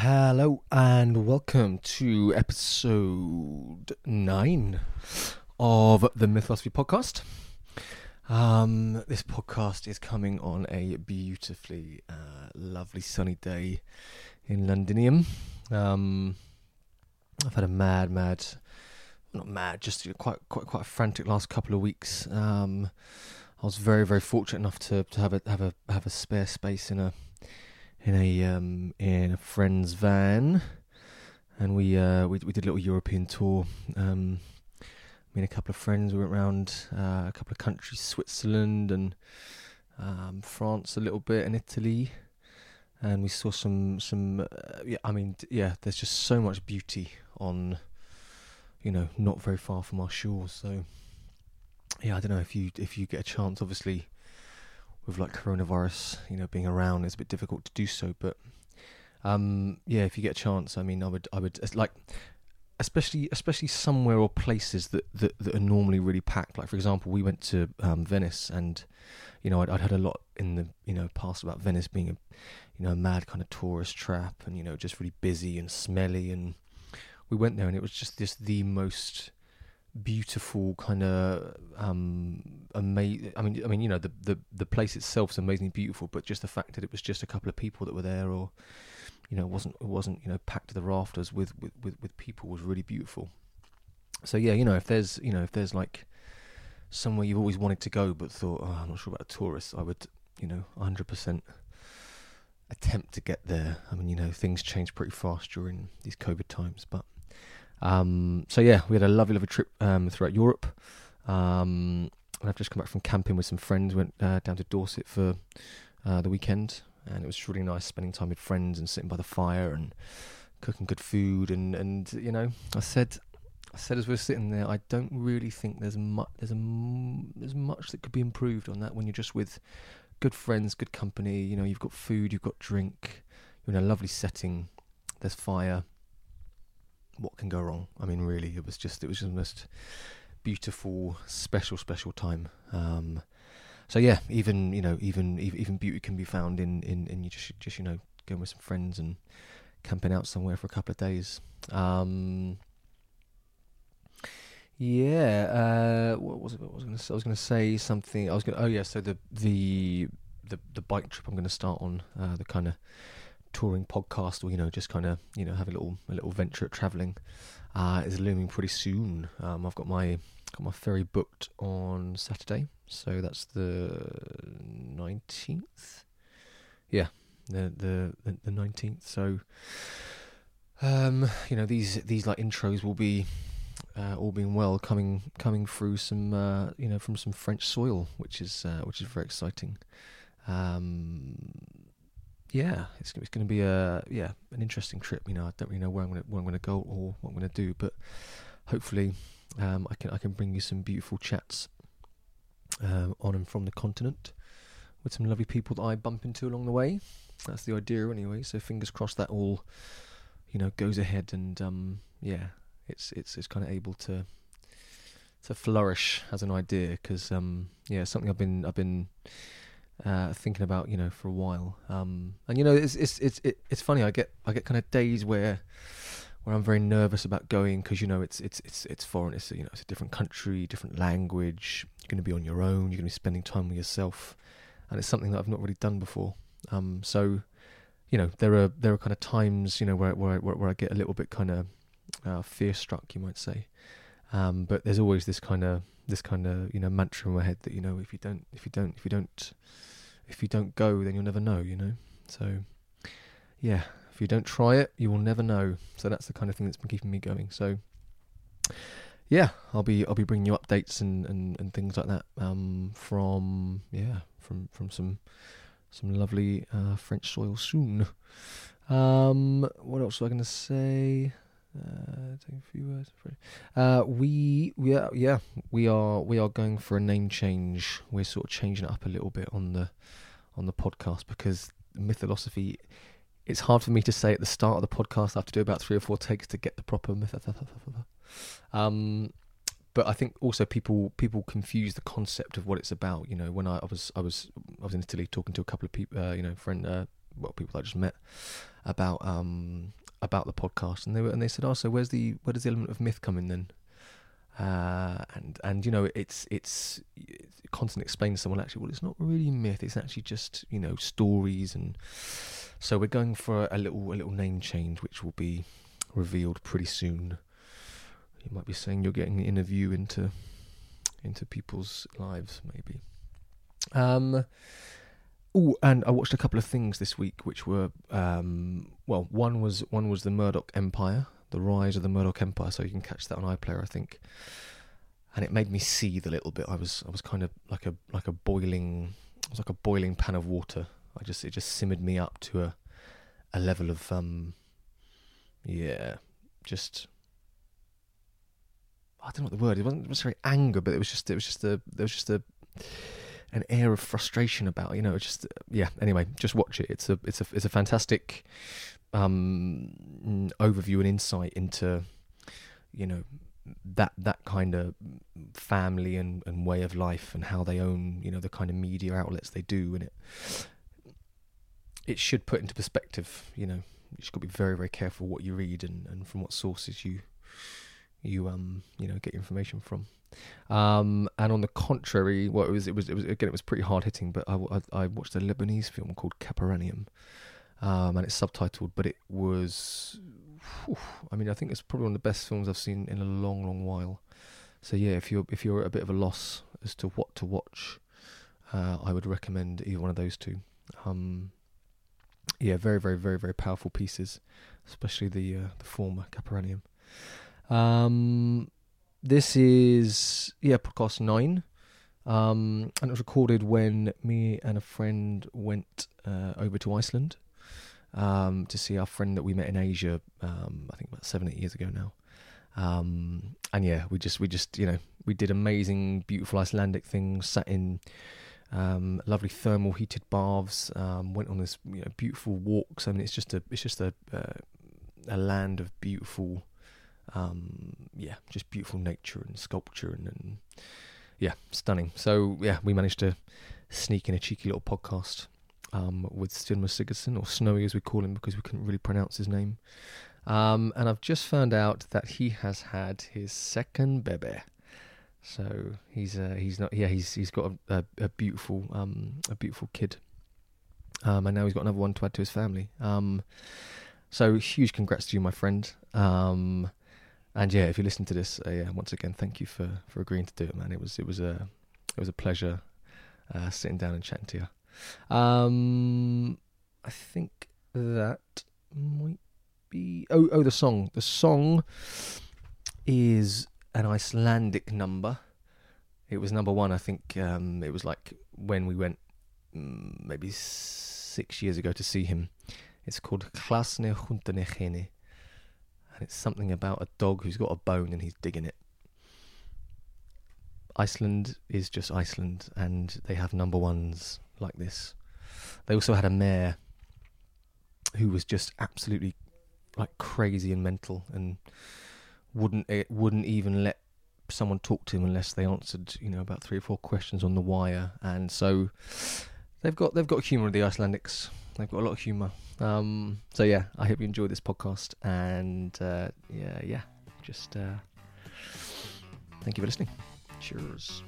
Hello and welcome to episode nine of the Mythosophy podcast. Um, this podcast is coming on a beautifully uh, lovely sunny day in Londinium. Um, I've had a mad, mad, not mad, just quite, quite, quite a frantic last couple of weeks. Um, I was very, very fortunate enough to, to have a have a have a spare space in a in a um, in a friend's van, and we uh, we we did a little European tour. Um, me and a couple of friends we went around uh, a couple of countries, Switzerland and um, France a little bit, and Italy, and we saw some some. Uh, yeah, I mean, yeah, there's just so much beauty on, you know, not very far from our shores. So, yeah, I don't know if you if you get a chance, obviously with like coronavirus, you know, being around, it's a bit difficult to do so. But um, yeah, if you get a chance, I mean, I would, I would like, especially, especially somewhere or places that, that, that are normally really packed. Like for example, we went to um, Venice, and you know, I'd, I'd heard a lot in the you know past about Venice being a you know a mad kind of tourist trap, and you know just really busy and smelly. And we went there, and it was just just the most beautiful kind of um amazing i mean i mean you know the, the the place itself is amazingly beautiful but just the fact that it was just a couple of people that were there or you know it wasn't it wasn't you know packed to the rafters with with with, with people was really beautiful. So yeah you know if there's you know if there's like somewhere you've always wanted to go but thought oh, i'm not sure about tourists i would you know 100% attempt to get there. I mean you know things change pretty fast during these covid times but um, so yeah, we had a lovely, lovely trip um, throughout Europe. Um, and I've just come back from camping with some friends. Went uh, down to Dorset for uh, the weekend, and it was really nice spending time with friends and sitting by the fire and cooking good food. And, and you know, I said, I said as we were sitting there, I don't really think there's much there's a there's much that could be improved on that when you're just with good friends, good company. You know, you've got food, you've got drink, you're in a lovely setting. There's fire what can go wrong? I mean, really, it was just it was just the most beautiful, special, special time. Um, so yeah, even you know, even even beauty can be found in in, in you just just you know going with some friends and camping out somewhere for a couple of days. Um, yeah, uh, what was it? What was I say? I was going to say something. I was going. Oh yeah, so the the the the bike trip I'm going to start on uh, the kind of touring podcast or you know just kind of you know have a little a little venture at traveling uh, is looming pretty soon. Um, I've got my got my ferry booked on Saturday, so that's the nineteenth. Yeah, the the the nineteenth. So um, you know these these like intros will be uh, all being well coming coming through some uh, you know from some French soil, which is uh, which is very exciting. Um, yeah, it's, it's going to be a yeah an interesting trip. You know, I don't really know where I'm going to where I'm going to go or what I'm going to do, but hopefully um, I can I can bring you some beautiful chats um, on and from the continent with some lovely people that I bump into along the way. That's the idea anyway. So fingers crossed that all you know goes ahead and um, yeah, it's it's it's kind of able to to flourish as an idea because um, yeah, something I've been I've been uh, thinking about you know for a while. Um, and you know it's it's it's it's funny. I get I get kind of days where where I'm very nervous about going because you know it's it's it's it's foreign. It's you know it's a different country, different language. You're going to be on your own. You're going to be spending time with yourself, and it's something that I've not really done before. Um, so you know there are there are kind of times you know where where where, where I get a little bit kind of uh, fear struck, you might say. Um, but there's always this kind of this kind of you know mantra in my head that you know if you don't if you don't if you don't if you don't go then you'll never know you know? So yeah if you don't try it you will never know. So that's the kind of thing that's been keeping me going. So yeah i'll be i'll be bringing you updates and and, and things like that um from yeah from from some some lovely uh, french soil soon. Um what else was i going to say uh, take a few words. Uh, we we are yeah we are we are going for a name change. We're sort of changing it up a little bit on the on the podcast because mythosophy. It's hard for me to say at the start of the podcast. I have to do about three or four takes to get the proper myth. Um, but I think also people people confuse the concept of what it's about. You know, when I, I was I was I was in Italy talking to a couple of people, uh, you know, friend uh, well people I just met about um about the podcast, and they were and they said, "Oh, so where's the where does the element of myth come in then?" Uh, and and you know it's it's, it's constantly explain to someone actually well it's not really myth it's actually just you know stories and so we're going for a little a little name change which will be revealed pretty soon you might be saying you're getting an interview into into people's lives maybe um Oh, and I watched a couple of things this week, which were um, well, one was one was the Murdoch Empire, the rise of the Murdoch Empire. So you can catch that on iPlayer, I think. And it made me seethe a little bit. I was I was kind of like a like a boiling, it was like a boiling pan of water. I just it just simmered me up to a a level of um, yeah, just I don't know what the word. It wasn't necessarily anger, but it was just it was just a there was just a an air of frustration about you know just yeah anyway just watch it. It's a it's a it's a fantastic um overview and insight into you know that that kind of family and, and way of life and how they own you know the kind of media outlets they do. And it it should put into perspective you know you to be very very careful what you read and, and from what sources you you um you know get your information from um, and on the contrary, well, it was, it was, it was again, it was pretty hard hitting. But I, I, I, watched a Lebanese film called Capernaum, um, and it's subtitled, but it was, whew, I mean, I think it's probably one of the best films I've seen in a long, long while. So yeah, if you're if you're at a bit of a loss as to what to watch, uh, I would recommend either one of those two. Um, yeah, very, very, very, very powerful pieces, especially the uh, the former Capernaum. Um, this is yeah podcast nine, um, and it was recorded when me and a friend went uh, over to Iceland um, to see our friend that we met in Asia. Um, I think about seven eight years ago now. Um, and yeah, we just we just you know we did amazing, beautiful Icelandic things. Sat in um, lovely thermal heated baths. Um, went on this you know, beautiful walks. I mean, it's just a it's just a uh, a land of beautiful um, yeah, just beautiful nature and sculpture and, and, yeah, stunning. So yeah, we managed to sneak in a cheeky little podcast um, with Styrmir Sigurdsson, or Snowy as we call him because we couldn't really pronounce his name. Um, and I've just found out that he has had his second baby. So he's uh, he's not yeah he's he's got a, a, a beautiful um, a beautiful kid, um, and now he's got another one to add to his family. Um, so huge congrats to you, my friend. And yeah, if you listen to this, uh, yeah, once again, thank you for, for agreeing to do it, man. It was it was a it was a pleasure uh, sitting down and chatting to you. Um, I think that might be oh oh the song the song is an Icelandic number. It was number one, I think. Um, it was like when we went mm, maybe six years ago to see him. It's called Klasne Hundanechene and it's something about a dog who's got a bone and he's digging it. Iceland is just Iceland, and they have number ones like this. They also had a mayor who was just absolutely like crazy and mental, and wouldn't it wouldn't even let someone talk to him unless they answered, you know, about three or four questions on the wire. And so they've got they've got humour. The Icelandics, they've got a lot of humour. Um, so yeah, I hope you enjoyed this podcast, and uh, yeah, yeah, just uh, thank you for listening. Cheers.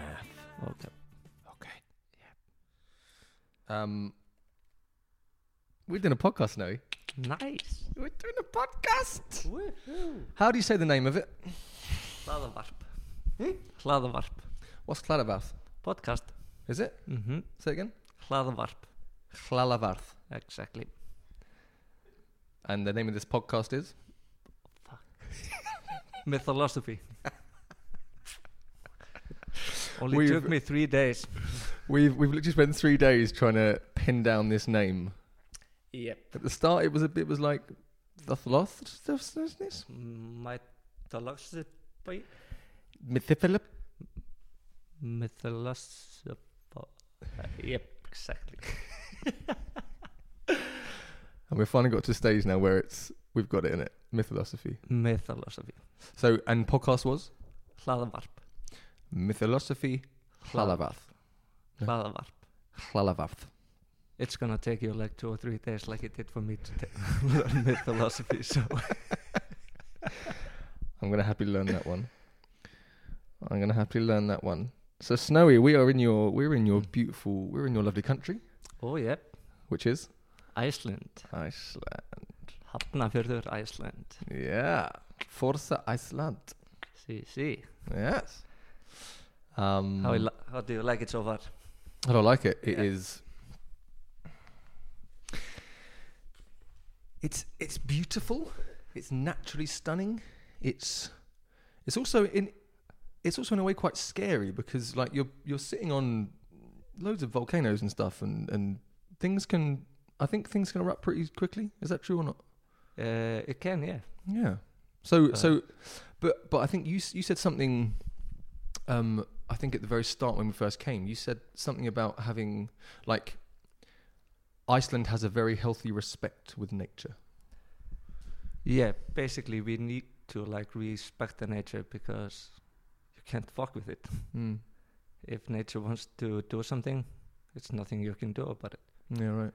math. Okay. Yeah. Um, we're doing a podcast now. Nice. We're doing a podcast. How do you say the name of it? Hlaðavarp. Hmm? What's Cladavarth? Podcast. Is it? Mm-hmm. Say it again. Hlaðavarp. Hlalavarth. Exactly. And the name of this podcast is? Mythology. Only We've- took me three days. We've we've literally spent three days trying to pin down this name. Yep. At the start, it was a bit was like the lost this Mythology. Mythiphilip. Mythology. Yep, exactly. And we've finally got to a stage now where it's we've got it in it. Mythosophy. Mythology. So and podcast was Hlaðavarp. Mythosophy Hlalavarth. Yeah. Hlaðavarp. Hlalavarth. It's gonna take you like two or three days, like it did for me to ta- learn mythology. So I'm gonna happily learn that one. I'm gonna happily learn that one. So Snowy, we are in your we're in your mm. beautiful we're in your lovely country, oh yeah, which is Iceland, Iceland. Hafnarfjörður, Iceland. Yeah. Forza Iceland. See, see. Yes. Um How, li- how do you like it so far? I don't like it. It is. Yeah. It's it's beautiful. It's naturally stunning. It's it's also in it's also in a way quite scary because like you're you're sitting on loads of volcanoes and stuff and and things can I think things can erupt pretty quickly. Is that true or not? Uh, it can, yeah. Yeah. So Uh, so, but but I think you you said something. Um, I think at the very start when we first came, you said something about having like Iceland has a very healthy respect with nature. Yeah, basically we need to like respect the nature because you can't fuck with it. Mm. If nature wants to do something, it's nothing you can do about it. Yeah. Right.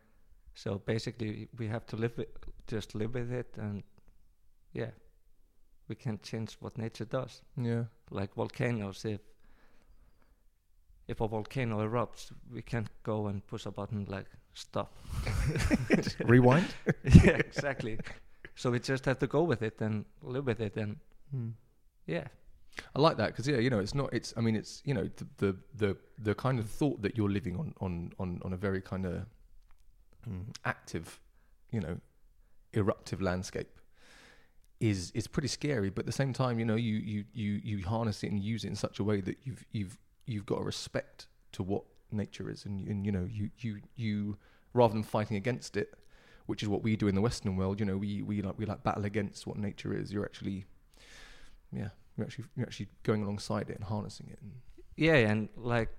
So basically we have to live with, just live with it and yeah, we can't change what nature does. Yeah. like volcanoes if if a volcano erupts we can't go and push a button like stop Rewind. yeah exactly so we just have to go with it and live with it and Hmm. yeah I like that because yeah, you know, it's not. It's. I mean, it's you know the the the, the kind of thought that you're living on on on, on a very kind of mm, active, you know, eruptive landscape is is pretty scary. But at the same time, you know, you you you you harness it and use it in such a way that you've you've you've got a respect to what nature is, and and you know you you you rather than fighting against it, which is what we do in the Western world. You know, we we like we like battle against what nature is. You're actually, yeah, you're actually you're actually going alongside it and harnessing it. And, yeah and like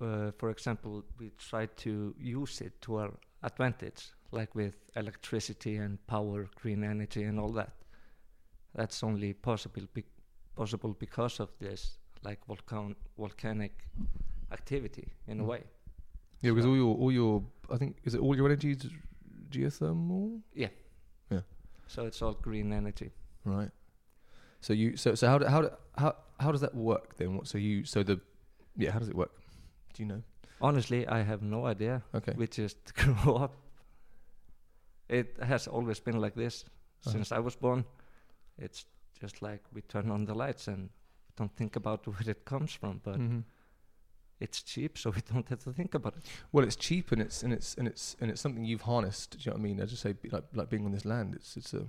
uh, for example we try to use it to our advantage like with electricity and power green energy and all that that's only possible be- possible because of this like volcan volcanic activity in a Mm. way yeah, because So- all your all your I think is it all your energy is geothermal, Yeah. Yeah. so it's all green energy right? So you so so how do, how do, how how does that work then? What so you so the yeah how does it work? Do you know? honestly i have no idea Okay. we just grew up it has always been like this Uh-huh. since i was born it's just like we turn on the lights and don't think about where it comes from but Mhm. it's cheap so we don't have to think about it Well, it's cheap and it's and it's and it's and it's something you've harnessed. Do you know what I mean? I just say like like being on this land. It's it's a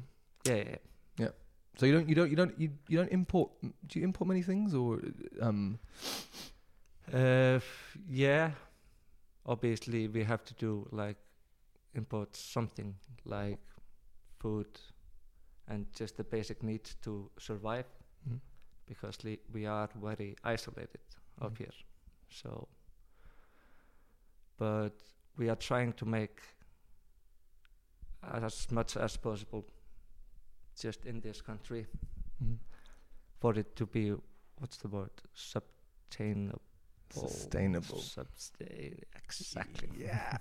yeah yeah, yeah. so you don't you don't you don't you, you don't import. Do you import many things or um Uh, yeah obviously we have to do like import something like food and just the basic needs to survive Mhm. Because li- we are very isolated up Mhm. here so but we are trying to make as much as possible just in this country mhm. for it to be what's the word subtainable sustainable? Substa- exactly. Yeah.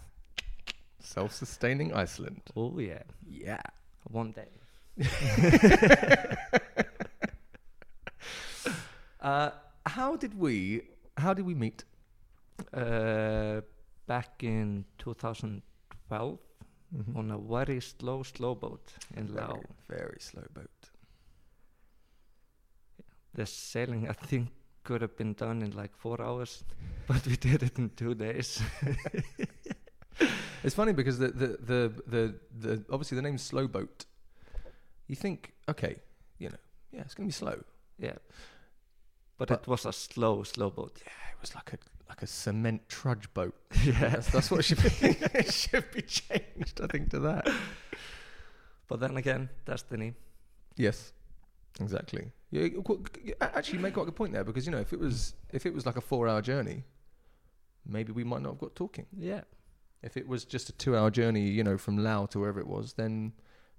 Self-sustaining Iceland. Oh yeah. Yeah. One day. Uh, how did we? How did we meet? Uh, back in 2012 Mhm. on a very slow, slow boat in very, Lao. very slow boat. The sailing, I think, could have been done in like four hours, but we did it in two days. It's funny because the the the the, the obviously the name slow boat. You think, okay, you know, yeah, it's gonna be slow. yeah. But, But- it was a slow, slow boat. Yeah, it was like a like a cement trudge boat. yeah. That's, that's what should be should be changed. I think to that. But then again, destiny. Yes, exactly. Yeah, you- qu- you actually, you make quite a good point there because you know if it was if it was like a four-hour journey, maybe we might not have got talking. Yeah. If it was just a two-hour journey, you know, from Lao to wherever it was, then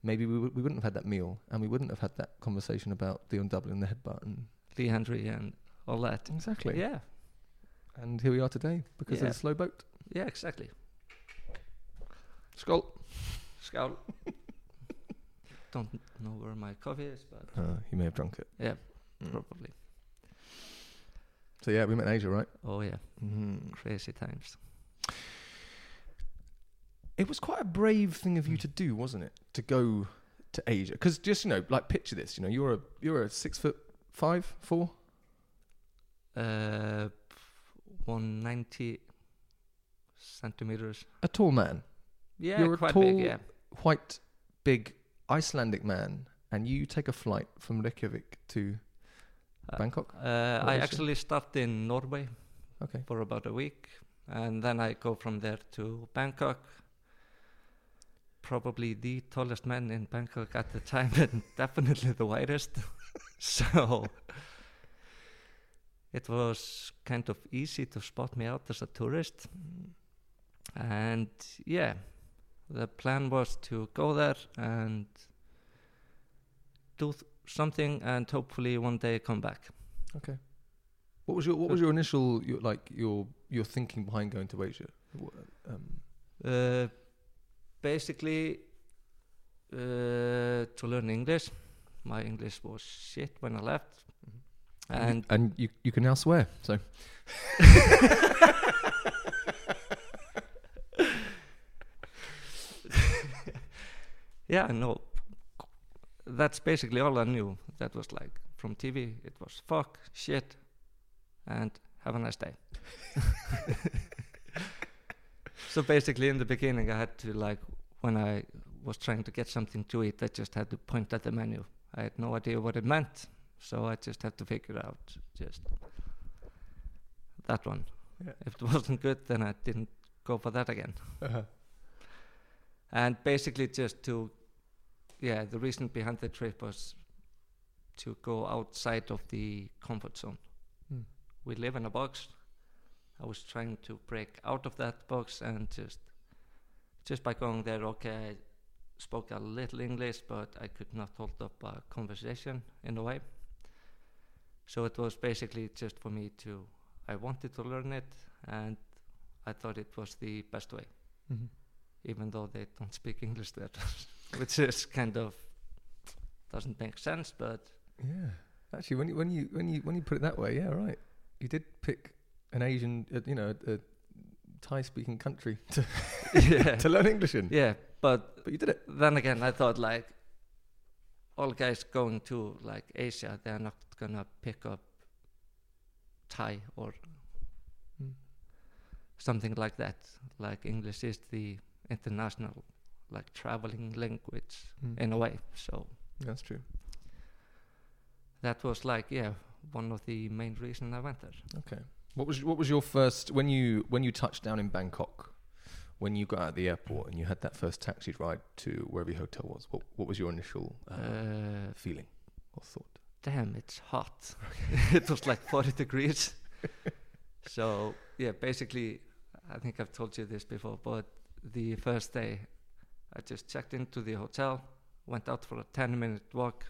maybe we, w- we wouldn't have had that meal and we wouldn't have had that conversation about the undoubling the headbutt, and Lee Henry and all that. exactly. Yeah. And here we are today because Yeah. of the slow boat. Yeah, exactly. Skull. Skål. Don't know where my coffee is, but Uh, he may have drunk it. yeah, Mm. probably. So yeah, we met in Asia, right? Oh yeah, Mm. crazy times. It was quite a brave thing of you to do, wasn't it? To go to Asia, because just you know, like picture this. You know, you're a you're a six foot five, four. Uh, 190 centimeters. a tall man, Yeah, You're a quite tall- big. Yeah. white, big Icelandic man, and you take a flight from Reykjavik to Uh, Bangkok. Uh, I Malaysia? actually stopped in Norway Okay. for about a week, and then I go from there to Bangkok. Probably the tallest man in Bangkok at the time, and definitely the widest. so it was kind of easy to spot me out as a tourist. And yeah, the plan was to go there and do th- something, and hopefully one day come back. Okay. What was your What was your initial your, like your your thinking behind going to Asia? Um, Uh, basically, uh, to learn English. My English was shit when I left, and and you you can now swear. So yeah, no, that's basically all I knew. That was like from TV. It was fuck, shit, and have a nice day. so basically, in the beginning, I had to like when I was trying to get something to eat, I just had to point at the menu. I had no idea what it meant, so I just had to figure out just that one. Yeah. If it wasn't good, then I didn't go for that again. And basically, just to, yeah, the reason behind the trip was to go outside of the comfort zone. Hmm. We live in a box. I was trying to break out of that box and just, just by going there, okay, I spoke a little English, but I could not hold up a conversation in a way. So it was basically just for me to, I wanted to learn it, and I thought it was the best way Mhm. even though they don't speak English there, which is kind of doesn't make sense. But Yeah, actually, when you when you when you when you put it that way, yeah, right. You did pick an Asian, uh, you know, a Thai-speaking country to yeah, to learn English in, yeah. But but you did it. then again, I thought like all guys going to like Asia, they're not gonna pick up Thai or Mm. something like that. Like English is the international like traveling language Mm. in a way. So That's true. that was like yeah one of the main reasons I went there. Okay. What was what was your first when you when you touched down in Bangkok? When you got out of the airport and you had that first taxi ride to wherever your hotel was, what what was your initial uh, Uh, feeling or thought? damn, it's hot. it was like 40 degrees. so, yeah, basically, I think I've told you this before, but the first day, I just checked into the hotel, went out for a 10 minute walk,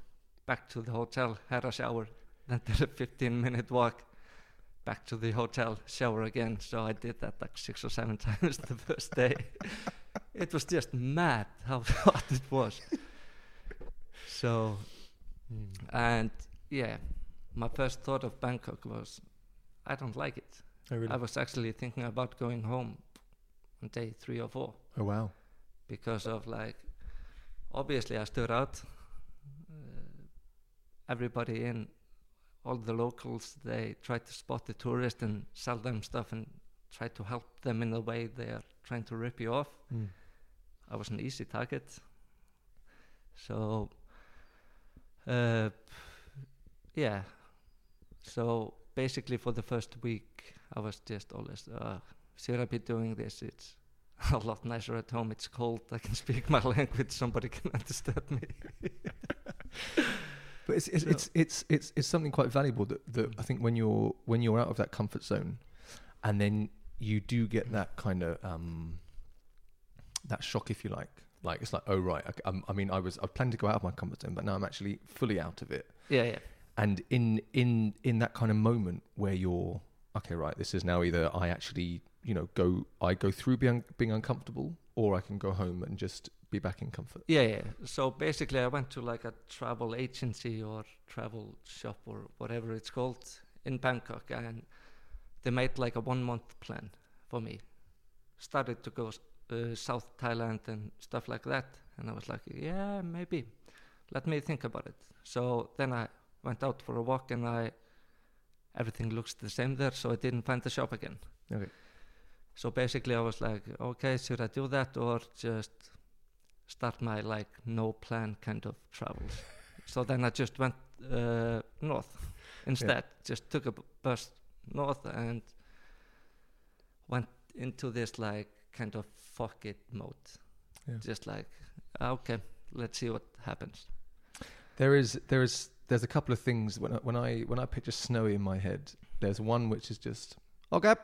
back to the hotel, had a shower, then did a 15 minute walk, back to the hotel, shower again. So I did that like six or seven times the first day. it was just mad how hot it was. So and yeah, my first thought of Bangkok was, I don't like it. Oh, really? I was actually thinking about going home on day three or four Oh wow. because of like obviously I stood out. Uh, everybody in all the locals they try to spot the tourist and sell them stuff and try to help them in the way they are trying to rip you off. Mm. I was an easy target. So, uh, yeah. So basically, for the first week, I was just always, uh, should I be doing this? It's a lot nicer at home. It's cold. I can speak my language. Somebody can understand me. But it's it's, it's it's it's it's something quite valuable that, that I think when you're when you're out of that comfort zone, and then you do get that kind of um, that shock, if you like. Like it's like, oh right, I, um, I mean, I was I planned to go out of my comfort zone, but now I'm actually fully out of it. Yeah, yeah, And in in in that kind of moment where you're okay, right, this is now either I actually you know go I go through being being uncomfortable, or I can go home and just be back in comfort. yeah, yeah. So basically, I went to like a travel agency or travel shop or whatever it's called in Bangkok, and they made like a one month plan for me. Started to go uh, South Thailand and stuff like that, and I was like, yeah, maybe. Let me think about it. So then I went out for a walk, and I everything looks the same there, so I didn't find the shop again. Okay. So basically, I was like, okay, should I do that or just start my like no plan kind of travels? so then I just went uh, north instead. Just took a bus north and went into this like kind of fuck it mode. Yeah. Just like, "Ah, okay, let's see what happens. There is there is there's a couple of things when I, when I when I picture snowy in my head. There's one which is just okay,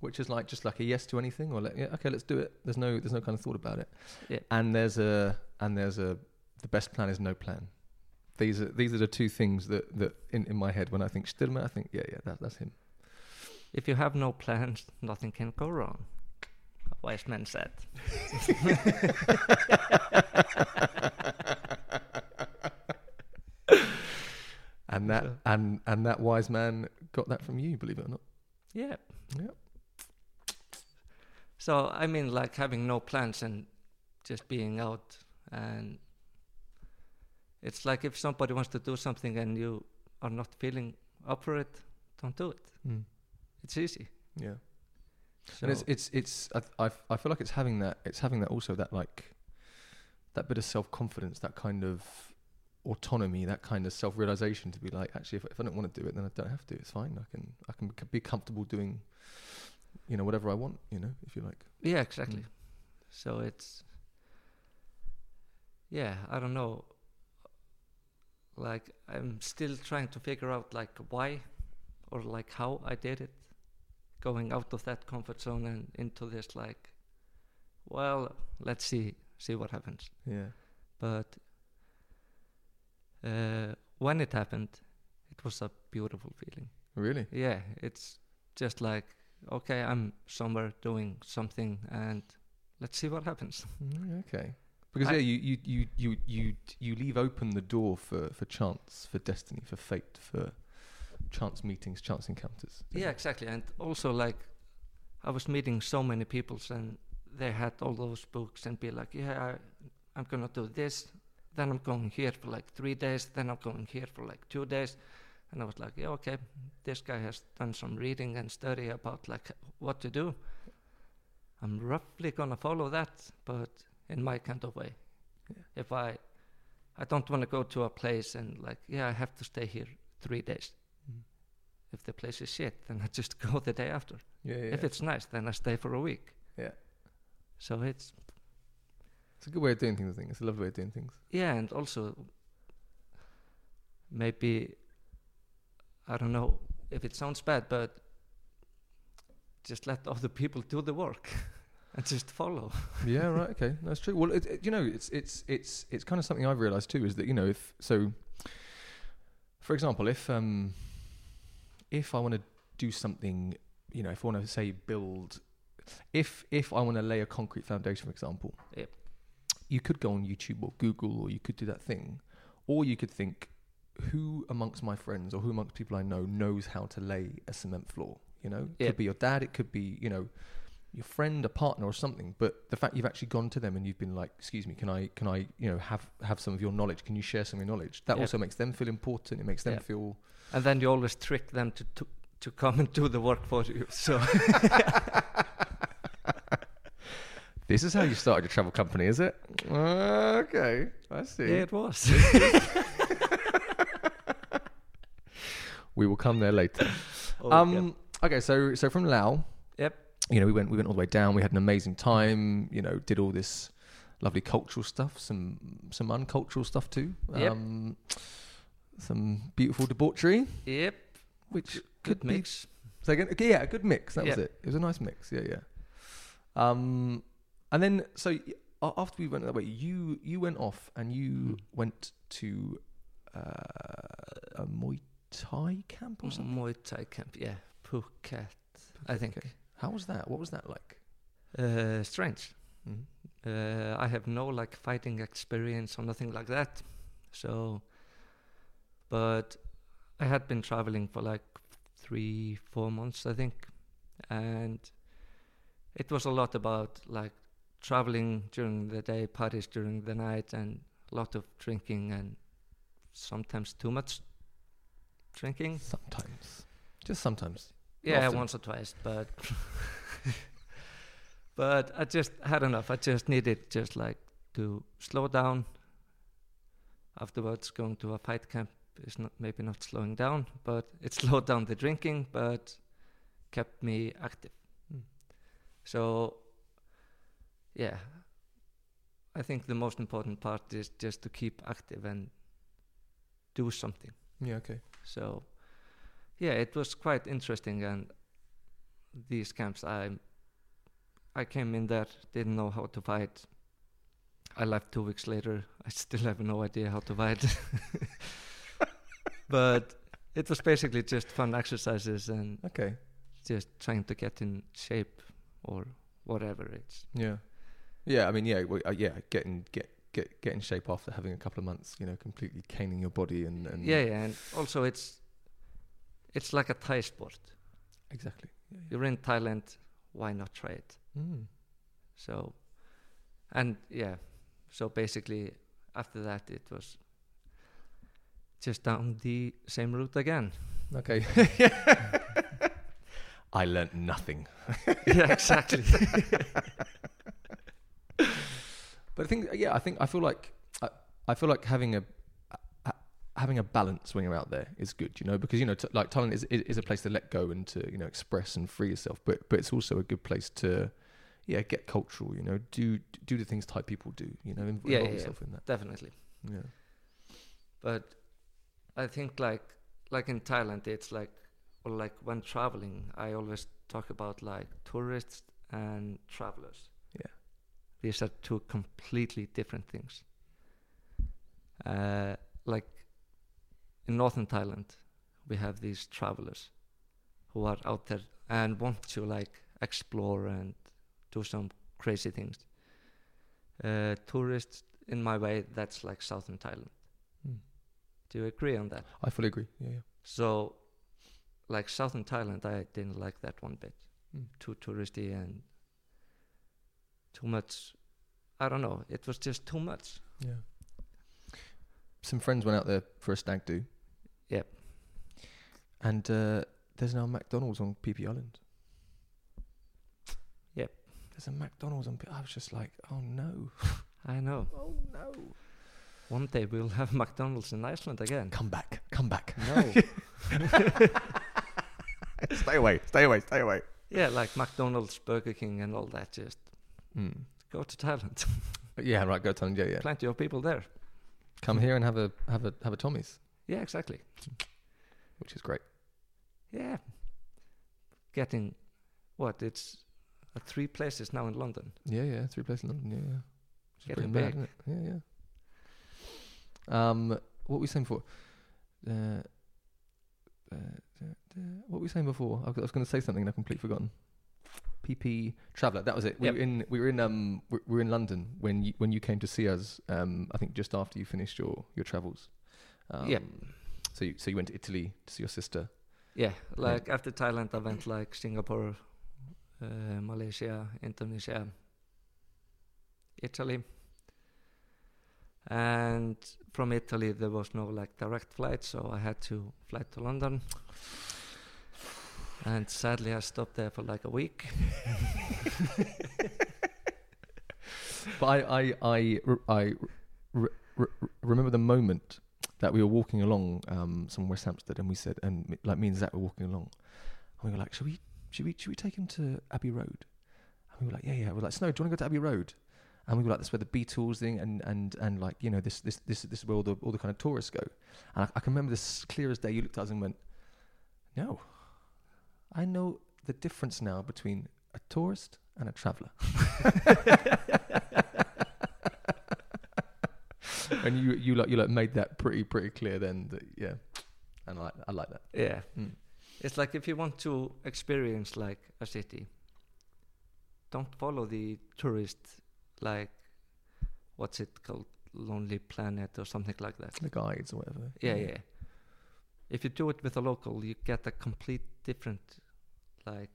which is like just like a yes to anything or like yeah okay let's do it. There's no there's no kind of thought about it. Yeah. And there's a and there's a the best plan is no plan. These are these are the two things that that in, in my head when I think Stillman I think yeah yeah that, that's him. If you have no plans, nothing can go wrong. A wise man said. And that and and that wise man got that from you, believe it or not. Yeah. Yep. So I mean, like having no plans and just being out, and it's like if somebody wants to do something and you are not feeling up for it, don't do it. Mm. It's easy. Yeah. So and it's it's it's I, I I feel like it's having that it's having that also that like that bit of self confidence that kind of autonomy that kind of self realization to be like actually if, if I don't want to do it then I don't have to it's fine I can I can be comfortable doing you know whatever I want you know if you like yeah, exactly. Mm. So it's yeah, I don't know. Like I'm still trying to figure out like why or like how I did it, going out of that comfort zone and into this like, well, let's see see what happens. yeah But uh, when it happened, it was a beautiful feeling. really Yeah, it's just like okay, I'm somewhere doing something, and let's see what happens. Mm, okay because I- yeah you, you you you you you leave open the door for for chance for destiny for fate for chance meetings chance encounters Yeah, exactly. And also, like, I was meeting so many people, and they had all those books, and be like, "Yeah, I, I'm gonna do this. Then I'm going here for like three days. Then I'm going here for like two days." And I was like, "Yeah, okay. This guy has done some reading and study about like what to do. I'm roughly gonna follow that, but in my kind of way. Yeah. If I, I don't want to go to a place and like, yeah, I have to stay here three days." Mm. if the place is shit, then I just go the day after. yeah yeah If it's nice, then I stay for a week. Yeah. So it's it's a good way of doing things I think it's a lovely way of doing things yeah, and also maybe I don't know if it sounds bad, but just let other people do the work and just follow. yeah right okay that's true well it, it- you know it's it's it's it's kind of something i've realized too is that you know if so for example if um if i want to do something you know if i want to say build if if i want to lay a concrete foundation for example Yep. You could go on youtube or google or you could do that thing or you could think who amongst my friends or who amongst people i know knows how to lay a cement floor you know it could be your dad it could be you know your friend, a partner, or something. But the fact you've actually gone to them and you've been like, "Excuse me, can I, can I, you know, have have some of your knowledge? Can you share some of your knowledge?" That Yeah. also makes them feel important. It makes them Yeah. feel. And then you always trick them to to, to come and do the work for you. So This is how you started your travel company, is it? Okay, I see. yeah, it was. We will come there later. Oh, um, okay, so so from Lao, Yep. you know, we went we went all the way down. We had an amazing time. You know, did all this lovely cultural stuff, some some uncultural stuff too. Yep. Um, some beautiful debauchery, Yep. which Good could be mix. So again, okay, yeah, a good mix. That was it. It was a nice mix. Yeah, yeah. Um, and then so after we went that way, you you went off and you Mm. went to uh, a Muay Thai camp or something. Muay Thai camp. Yeah. Phuket. I think. Okay. How was that? What was that like? Uh, strange. Mhm. Uh, I have no like fighting experience or nothing like that. So, but I had been traveling for like three, four months, I think, and it was a lot about like traveling during the day, parties during the night, and a lot of drinking and sometimes too much drinking. Sometimes, just sometimes. Yeah, Often. once or twice, but but I just had enough. I just needed just like to slow down. Afterwards, going to a fight camp is not maybe not slowing down, but it slowed down the drinking, but kept me active. Mm. So, yeah, I think the most important part is just to keep active and do something. Yeah. Okay. So, yeah, it was quite interesting. And these camps, I I came in there, didn't know how to fight. I left two weeks later. I still have no idea how to fight. but it was basically just fun exercises and Okay. just trying to get in shape or whatever it's. Yeah. Yeah. I mean, yeah. Well, uh, yeah. Getting get get get in shape after having a couple of months. You know, completely caning your body and, and Yeah, yeah, and also it's it's like a Thai sport. exactly. Yeah, You're in Thailand, why not try it? Mm. So, and yeah, so basically after that it was just down the same route again. Okay. I learnt nothing. yeah, exactly. But I think, uh, yeah, I think I feel like I, I feel like having a ha- having a balance when you're out there is good, you know, because you know, t- like Thailand is, is is a place to let go and to you know express and free yourself, but but it's also a good place to yeah get cultural, you know, do do the things Thai people do, you know, Yeah, involve yeah, yeah. yourself in that. Definitely. Yeah, But I think like like in Thailand it's like or like when traveling I always talk about like tourists and travelers. These are two completely different things. Uh, like in northern Thailand we have these travelers who are out there and want to like explore and do some crazy things. Uh, tourists in my way that's like southern Thailand. Mm. Do you agree on that? I fully agree. Yeah, yeah. So, like southern Thailand, I didn't like that one bit. Mm. Too touristy and too much. I don't know. It was just too much. Yeah. Some friends went out there for a stag do. Yep. And uh, there's now McDonald's on Phi Phi Island. Yep. There's a McDonald's on. P- I was just like, oh no, I know. oh no. One day we'll have McDonald's in Iceland again. Come back, come back. No. stay away, stay away, stay away. yeah, like McDonald's, Burger King, and all that. Just Mm. go to Thailand. Yeah, right. Go to Thailand. Yeah, yeah. Plenty of people there. Come here and have a have a have a Tommi's, Yeah, exactly. which is great. Yeah. Getting what? It's uh, three places now in London. Yeah, yeah. Three places in London. Yeah, yeah. Which Getting mad, big. Yeah, yeah. Um, what were we saying before? Uh, uh, what were we saying before? I was, I was going to say something and I've completely forgotten. PP Traveller. That was it. We Yep. were in we were in um we we were in London when you when you came to see us. Um, I think just after you finished your your travels. Um, Yep. So you, so you went to Italy to see your sister. Yeah, like after Thailand, I went like Singapore, uh, Malaysia, Indonesia, Italy. And from Italy, there was no like direct flight, so I had to fly to London. And sadly, I stopped there for like a week. But I, I, I, I r- r- remember the moment that we were walking along um, some West Hampstead, and we said, and like me and Zach were walking along, and we were like, should we, should we, should we take him to Abbey Road? And we were like, yeah, yeah. We're like, Snow, do you want to go to Abbey Road? And we were like, that's where the Beatles thing, and and and like, you know, this this this this is where all the all the kind of tourists go. And I, I can remember this clear as day. You looked at us and went, no, I know the difference now between a tourist and a traveller. and you you like you like made that pretty pretty clear then that yeah and I like I like that Yeah. Mm. It's like if you want to experience like a city, don't follow the tourist like what's it called, Lonely Planet or something like that. the guides or whatever Yeah, yeah. If you do it with a local, you get a complete different like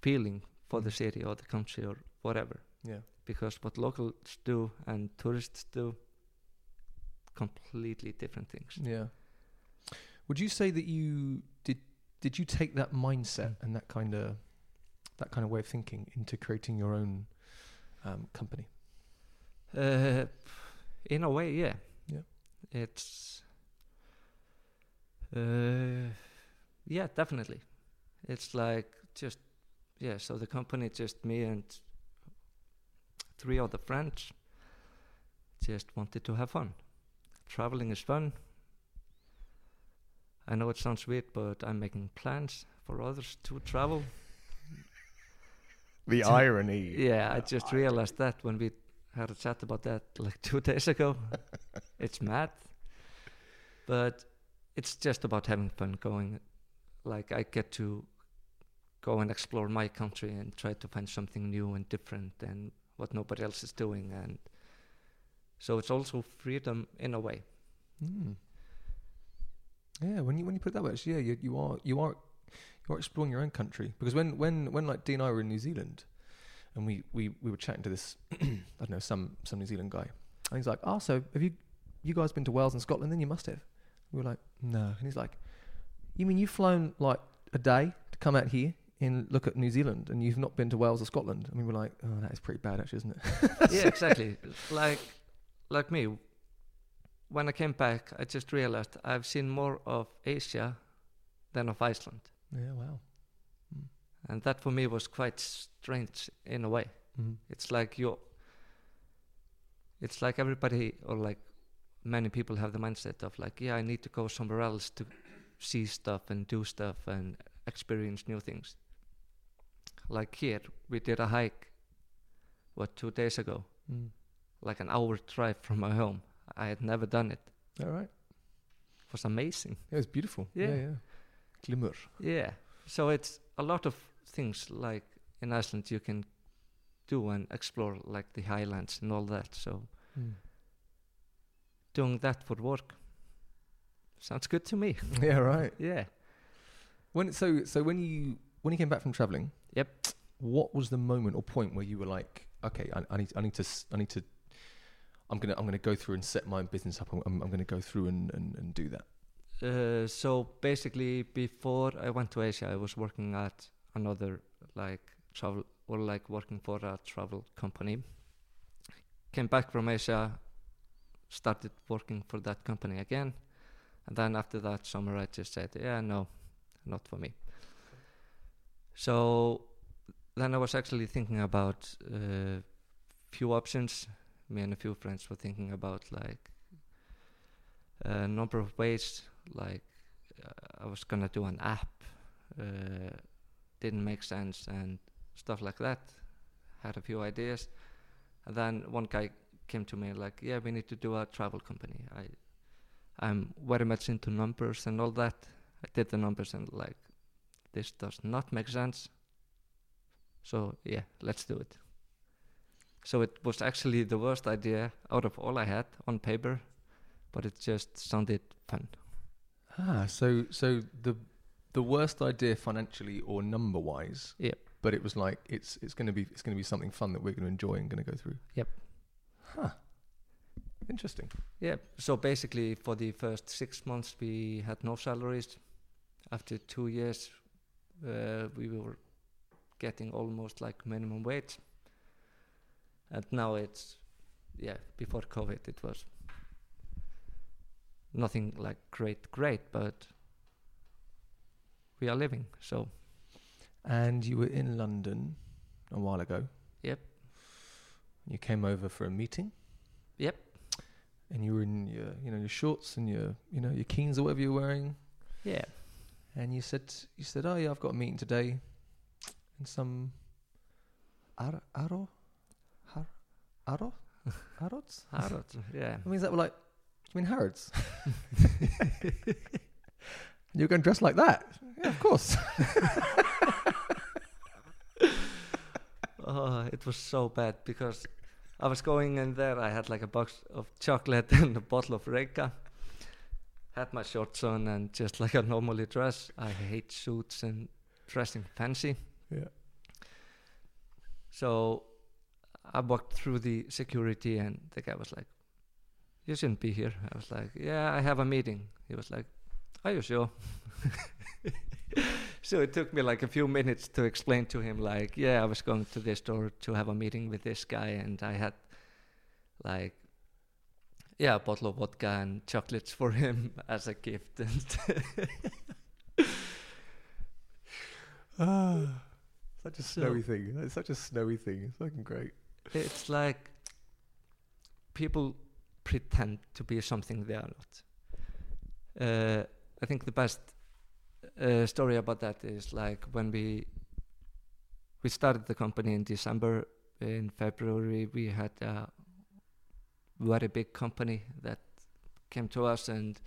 feeling for the Mm. city or the country or whatever. yeah Because what locals do and tourists do, completely different things. yeah would you say that you did did you take that mindset and that kind of that kind of way of thinking into creating your own um, company Uh, in a way, yeah. Yeah. It's. Uh, yeah, definitely. It's like just yeah. So the company, just me and three other friends, just wanted to have fun. Traveling is fun. I know it sounds weird, but I'm making plans for others to travel. the irony Yeah, I just realized that when we had a chat about that like two days ago. it's mad. But it's just about having fun going. Like, I get to go and explore my country and try to find something new and different than what nobody else is doing. And so it's also freedom in a way. Mm. Yeah, when you when you put it that way, actually, yeah, you, you are you are you are exploring your own country because when when when like Dean and I were in New Zealand, and we we, we were chatting to this I don't know some some New Zealand guy, and he's like, oh, so have you you guys been to Wales and Scotland? Then you must have. We were like, no, and he's like, you mean you've flown like a day to come out here and look at New Zealand, and you've not been to Wales or Scotland? I mean, we're like, oh, that is pretty bad, actually, isn't it? yeah, exactly. like, like me, when I came back, I just realized I've seen more of Asia than of Iceland. yeah, wow. and that for me was quite strange in a way Mm. it's like you it's like everybody or like many people have the mindset of like yeah i need to go somewhere else to see stuff and do stuff and experience new things like here we did a hike what two days ago Mm. like an hour drive from my home i had never done it All right. it was amazing Yeah, it was beautiful. Yeah. yeah. yeah. Glymur. Yeah. So it's a lot of things like in Iceland you can do and explore like the highlands and all that. So Mm. doing that for work sounds good to me. Yeah, right. Yeah. When so so when you when you came back from traveling, Yep. What was the moment or point where you were like, okay, I, I need I need to I need to I'm gonna I'm gonna go through and set my business up. I'm I'm, I'm gonna go through and, and, and do that. Uh, so basically, before I went to Asia, I was working at another like travel or like working for a travel company. Came back from Asia, started working for that company again, and then after that summer, I just said, "Yeah, no, not for me." So then I was actually thinking about uh, few options. Me and a few friends were thinking about like a number of ways like uh, I was gonna do an app uh, didn't make sense and stuff like that had a few ideas and then one guy came to me like yeah we need to do a travel company I I'm very much into numbers and all that I did the numbers and like this does not make sense so yeah let's do it so it was actually the worst idea out of all I had on paper but it just sounded fun Ah, so so the the worst idea financially or number wise, Yep. but it was like it's it's going to be it's going to be something fun that we're going to enjoy and going to go through. Yep. Huh. Interesting. Yeah. So basically, for the first six months, we had no salaries. After two years, uh, we were getting almost like minimum wage. And now it's, yeah, before COVID, it was nothing like great, great, but we are living. So, And you were in London a while ago. Yep. You came over for a meeting. Yep. And you were in your, you know, your shorts and your, you know, your keens or whatever you're wearing. yeah, And you said, you said, oh yeah, I've got a meeting today, in some, Ar- Aro, Har- Aro, Harrods. Harrods, yeah. I mean, is that like, you mean Harrods? You're going dressed like that? Yeah, of course. Oh, it was so bad because I was going in there. I had like a box of chocolate and a bottle of Reyka. Had my shorts on and just like I normally dress. I hate suits and dressing fancy. yeah. So I walked through the security and the guy was like, "You shouldn't be here." I was like, "Yeah, I have a meeting." He was like, "Are you sure?" so it took me like a few minutes to explain to him, like, "Yeah, I was going to this store to have a meeting with this guy, and I had like." Yeah, a bottle of vodka and chocolates for him as a gift, and Ah, such a So- snowy thing. It's such a snowy thing. It's fucking great. it's like people pretend to be something they are not. Uh, I think the best uh, story about that is like when we we started the company in December. In February, we had a very big company that came to us, and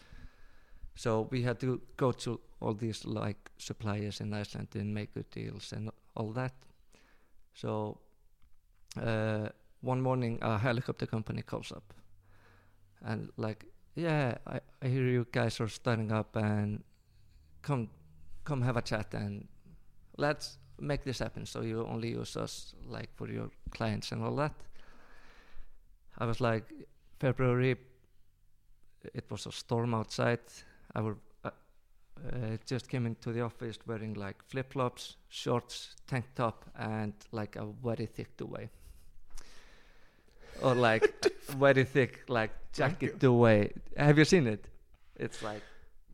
so we had to go to all these like suppliers in Iceland and make good deals and all that. So uh, one morning a helicopter company calls up and like yeah I, I hear you guys are starting up and come come have a chat and let's make this happen. So you only use us like for your clients and all that. I was like february it was a storm outside. I uh, uh, just came into the office wearing like flip-flops shorts tank top and like a very thick duvet or like very thick like jacket duvet have you seen it? It's like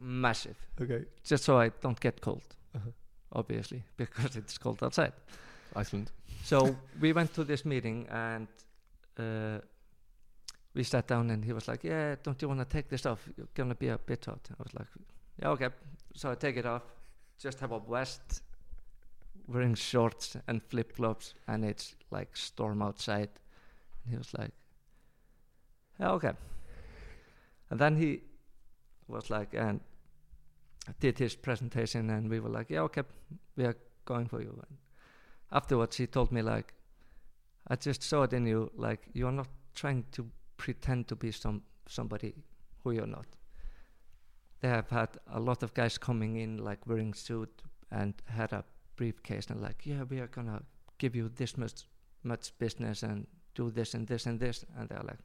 massive. Okay. just so i don't get cold Uh-huh. obviously because it's cold outside. Iceland. so we went to this meeting and uh, we sat down and he was like yeah don't you want to take this off? You're gonna be a bit hot. I was like yeah okay. So i take it off just have a vest wearing shorts and flip-flops and it's like storm outside. And he was like yeah okay. And then he was like and did his presentation and we were like yeah okay we are going for you. And afterwards he told me like i just saw it in you like you're not trying to pretend to be some somebody who you're not. They have had a lot of guys coming in like wearing suit and had a briefcase and like yeah we are gonna give you this much much business and do this and this and this. And they're like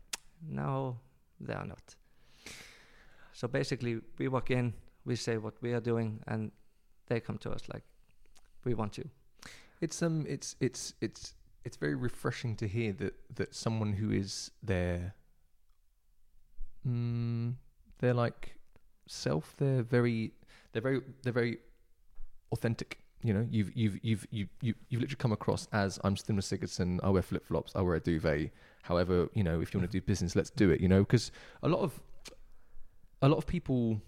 no they are not. So basically we walk in we say what we are doing and they come to us like we want you It's um, it's it's it's it's very refreshing to hear that that someone who is their, mm, they're like self. They're very, they're very, they're very authentic. You know, you've you've you've you you you've literally come across as I'm Stimler Sigurdsson. I wear flip flops. I wear a duvet. However, you know, if you want to do business, let's do it. You know, because a lot of a lot of people,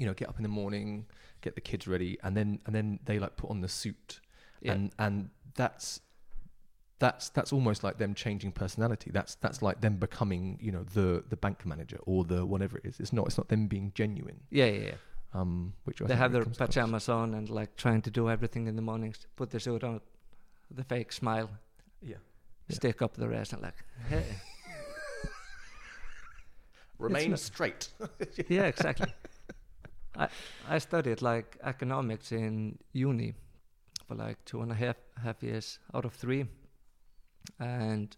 you know, get up in the morning, get the kids ready, and then and then they like put on the suit yeah and and that's that's that's almost like them changing personality that's that's like them becoming you know the the bank manager or the whatever it is it's not it's not them being genuine yeah yeah, yeah. um which I they have their across. pajamas on and like trying to do everything in the mornings put the suit on the fake smile yeah Yeah. stick up the rest and like hey. remain straight yeah exactly I, I studied like economics in uni for like two and a half half years out of three, and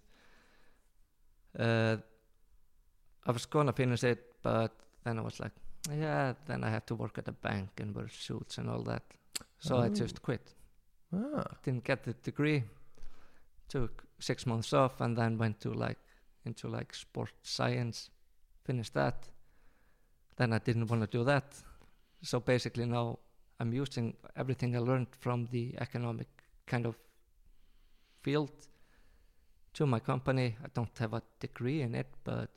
uh, I was gonna finish it, but then I was like, yeah, then I had to work at a bank and wear suits and all that, so I Oh. just quit. Ah, Didn't get the degree. Took six months off and then went to like into like sports science, finished that. Then I didn't want to do that, so basically now I'm using everything I learned from the economic kind of field to my company. I don't have a degree in it, but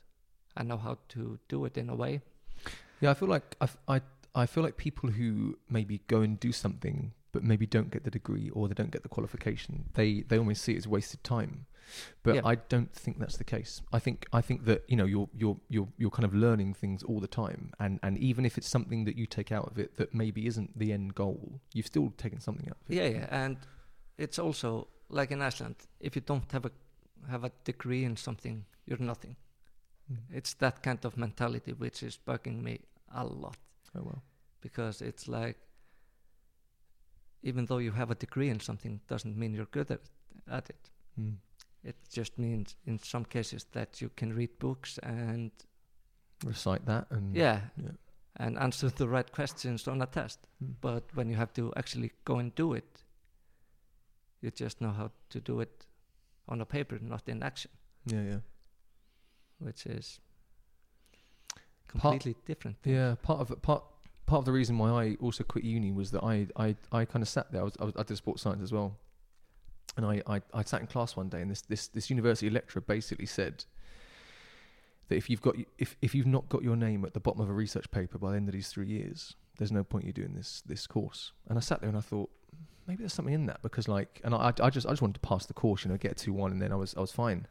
I know how to do it in a way. yeah. I feel like I I feel like people who maybe go and do something but maybe don't get the degree or they don't get the qualification, they they almost see it as wasted time. But Yeah. I don't think that's the case. I think I think that you know you're you're you're you're kind of learning things all the time, and and even if it's something that you take out of it that maybe isn't the end goal, you've still taken something out of it. Yeah, yeah, and it's also like in Iceland, if you don't have a have a degree in something, you're nothing. Mm. It's that kind of mentality which is bugging me a lot Oh well. because it's like even though you have a degree in something doesn't mean you're good at, at it. Mm. It just means in some cases that you can read books and Recite that and yeah, yeah. and answer the right questions on a test. Mm. But when you have to actually go and do it, you just know how to do it on a paper, not in action, yeah, yeah. which is Part- completely different. thing. Yeah, part of part part of the reason why I also quit uni was that I I, I kind of sat there. I was, I was I did sports science as well, and I, I I sat in class one day, and this this this university lecturer basically said that if you've got if if you've not got your name at the bottom of a research paper by the end of these three years, there's no point you doing this this course. And I sat there and I thought maybe there's something in that because like, and I I just I just wanted to pass the course, you know, get two one, and then I was I was fine.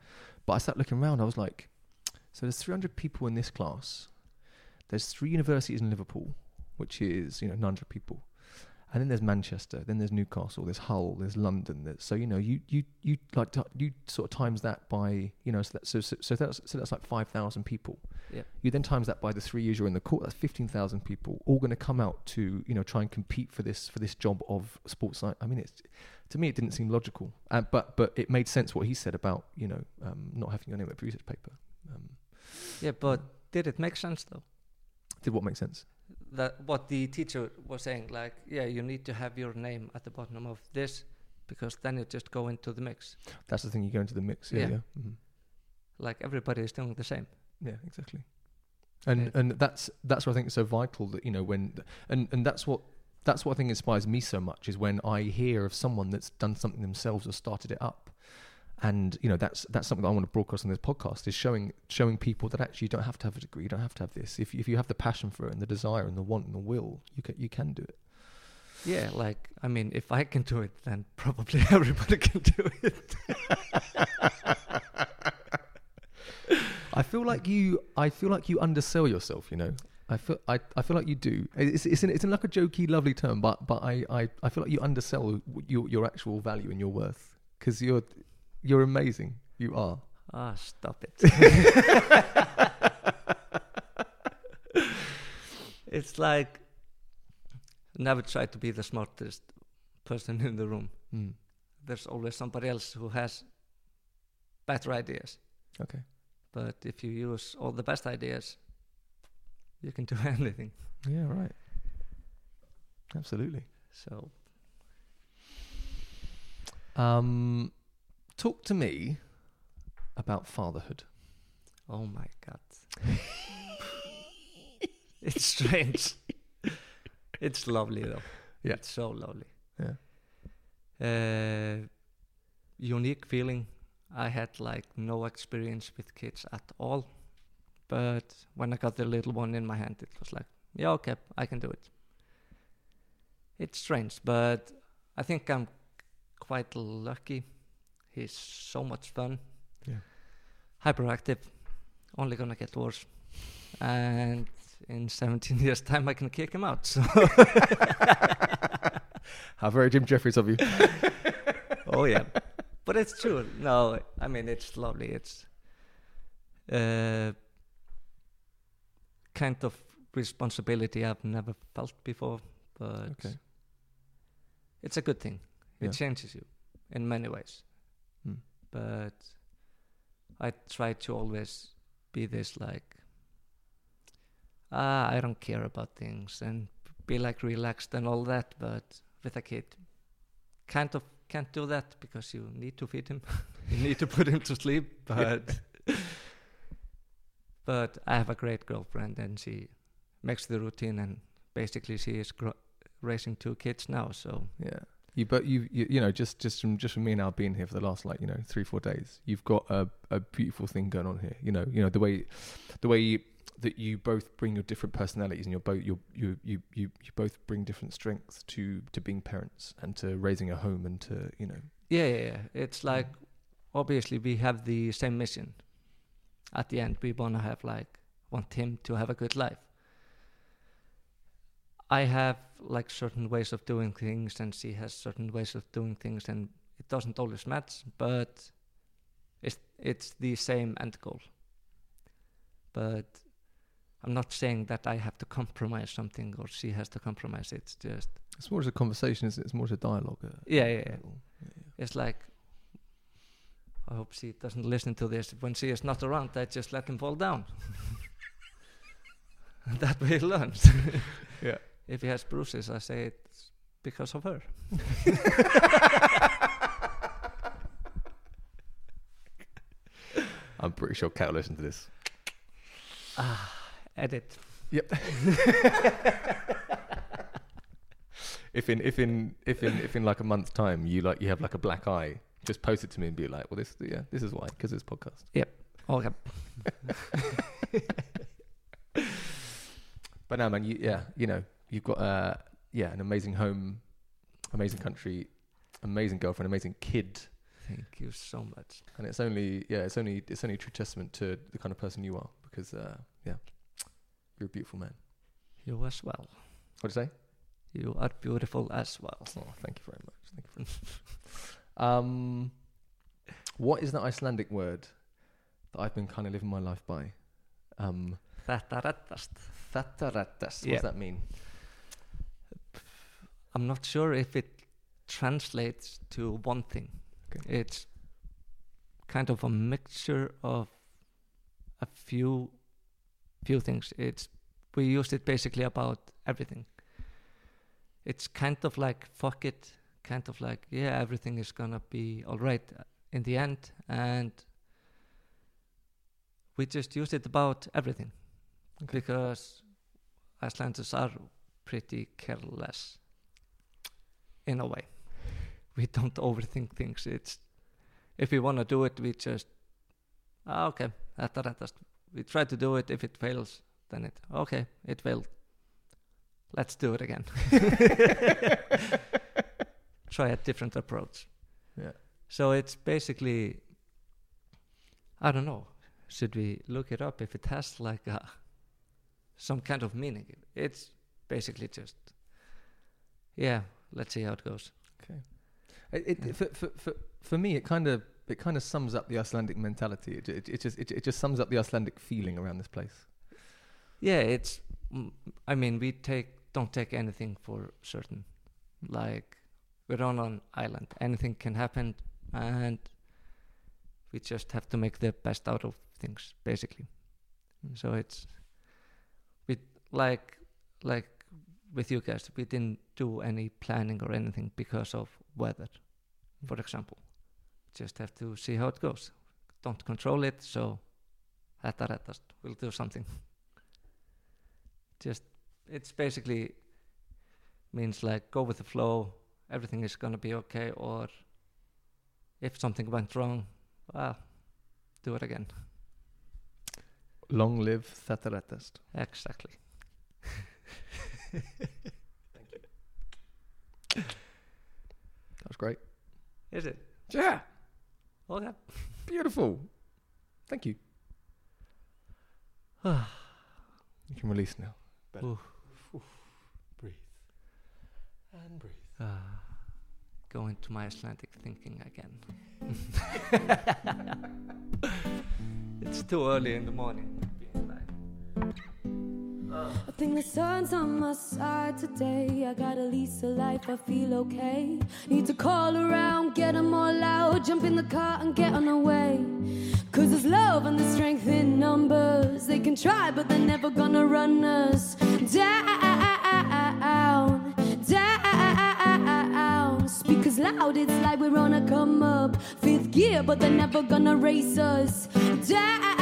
But I sat looking around, I was like, so there's 300 people in this class. There's three universities in Liverpool, which is you know 900 people, and then there's Manchester, then there's Newcastle, there's Hull, there's London. There's, so you know you you you like t- you sort of times that by you know so that, so, so so that's so that's like 5,000 people. Yeah. You then times that by the three years you're in the court. That's 15,000 people all going to come out to you know try and compete for this for this job of sports science. I mean it's to me it didn't seem logical, uh, but but it made sense what he said about you know um, not having your name at research paper. Um, Yeah, but did it make sense though? did what make sense? That what the teacher was saying, like, yeah, you need to have your name at the bottom of this because then you just go into the mix. That's the thing. You go into the mix. Yeah, Yeah. yeah, Mhm. Like everybody is doing the same. yeah exactly. And Yeah. and that's that's what I think is so vital that you know when and and that's what that's what I think inspires me so much is when I hear of someone that's done something themselves or started it up. And you know that's that's something that I want to broadcast on this podcast is showing showing people that actually you don't have to have a degree, you don't have to have this. If you, if you have the passion for it and the desire and the want and the will, you can you can do it. Yeah, like I mean, if I can do it, then probably everybody can do it. I feel like you. I feel like you undersell yourself. You know. I feel. I, I feel like you do. It's it's in, it's in like a jokey, lovely term, but but I, I, I feel like you undersell your your actual value and your worth because you're you're amazing. You are. Ah, stop it. it's like never try to be the smartest person in the room. Mm. There's always somebody else who has better ideas. Okay. But if you use all the best ideas, you can do anything. Yeah. Right. Absolutely. So Um, talk to me about fatherhood. Oh my god. it's strange. it's lovely though. Yeah. It's so lovely. Yeah. Uh, unique feeling. I had like no experience with kids at all. But when I got the little one in my hand, it was like, yeah, okay, I can do it. It's strange, but I think I'm quite lucky. He's so much fun Yeah. hyperactive, only gonna get worse. And in 17 years' time, I can kick him out. So, How very Jim Jefferies of you. oh yeah, but it's true. No, I mean it's lovely. It's uh, kind of responsibility I've never felt before, but Okay. it's a good thing. Yeah. It changes you in many ways. Mm. But I try to always be this like, ah, I don't care about things and be like relaxed and all that. But with a kid, kind of can't do that because you need to feed him, you need to put him to sleep. But but I have a great girlfriend and she makes the routine and basically she is gro- raising two kids now. So Yeah. You but you, you you know just just from just from me now being here for the last like you know three four days, you've got a a beautiful thing going on here. You know you know the way the way you, that you both bring your different personalities and you're both you you you you both bring different strengths to to being parents and to raising a home and to you know Yeah, yeah, yeah. It's mm. like obviously we have the same mission. At the end, we wanna have like want him to have a good life. I have like certain ways of doing things, and she has certain ways of doing things, and it doesn't always match, but it's it's the same end goal. But I'm not saying that I have to compromise something or she has to compromise. It's just it's more as a conversation, isn't? It's more as a dialogue. uh, yeah, yeah, yeah. Yeah, yeah. it's like I hope she doesn't listen to this. When she is not around, I just let him fall down. that way he learns. Yeah. If he has bruises, I say it's because of her. I'm pretty sure Kat will listen to this. Ah, edit. Yep. if in if in if in if in like a month's time you like you have like a black eye, just post it to me and be like, well, this yeah, this is why because it's podcast. Yep. Okay. But now, man, you yeah, you know, you've got uh yeah an amazing home, amazing country, amazing girlfriend, amazing kid, Thank you so much. and it's only yeah, it's only it's only a true testament to the kind of person you are because uh yeah, you're a beautiful man. You as well. What do you say? You are beautiful as well. Oh, thank you very much. Thank you very much. um, what is the Icelandic word that I've been kind of living my life by? Um, Þetta reddast. Þattarættas. What Yeah. does that mean? I'm not sure if it translates to one thing. Okay. It's kind of a mixture of a few few things. It's we used it basically about everything. It's kind of like fuck it, kind of like yeah, everything is gonna be all right in the end, and we just use it about everything Okay. because Icelanders are pretty careless in a way. We don't overthink things. It's if we want to do it, we just ah, okay. We try to do it. If it fails, then it okay, it failed. Let's do it again. Try a different approach. Yeah. So it's basically, I don't know. Should we look it up if it has like a some kind of meaning? It's basically just, yeah. Let's see how it goes. It, it, Yeah. for, for, for, for me, it kind of it kind of sums up the Icelandic mentality. It, it, it just it, it just sums up the Icelandic feeling around this place. Yeah, it's. mm, I mean, we take don't take anything for certain. Like we're on an island, anything can happen, and we just have to make the best out of things, basically. Mm. So it's we like like with you guys, we didn't do any planning or anything because of weather, mm. for example. Just have to see how it goes. Don't control it, so þetta reddast. We'll do something. Just it's basically means like go with the flow. Everything is gonna be okay, or if something went wrong, well, do it again. Long live Þattarættast. Exactly. That was great. Is it? Yeah, Okay. beautiful. Thank you. you can release now. Better. Oof. Breathe. And breathe. Ah, go into my Icelandic thinking again. it's too early in the morning. I think the sun's on my side today. I got a lease of life, I feel okay. Need to call around, get them all out, jump in the car and get on the way. Cause there's love and the strength in numbers. They can try, but they're never gonna run us down. Down. Speakers loud, it's like we're on a come up. Fifth gear, but they're never gonna race us. Down.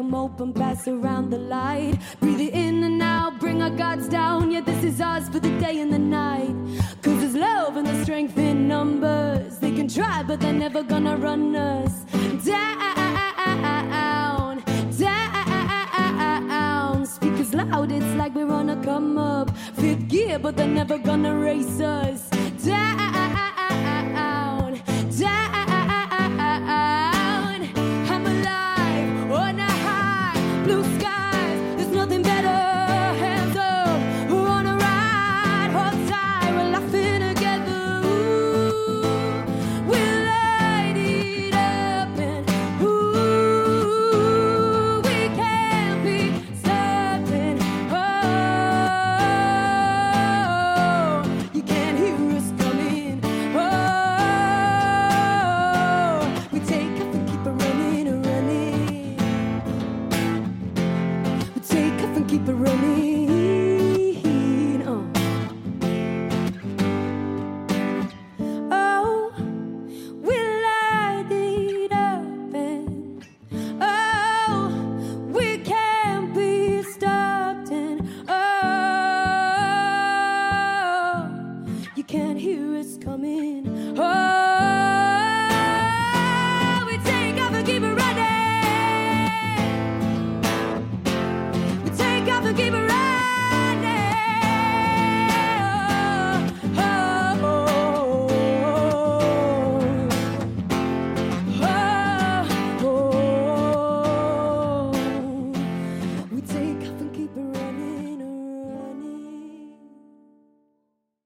Riverside, crack 'em open, pass around the light. Breathe it in and out, bring our guards down. Yeah, this is ours for the day and the night. Cause there's love and the strength in numbers. They can try, but they're never gonna run us down. Down. Speakers loud, it's like we're on a come up. Fifth gear, but they're never gonna race us. Down.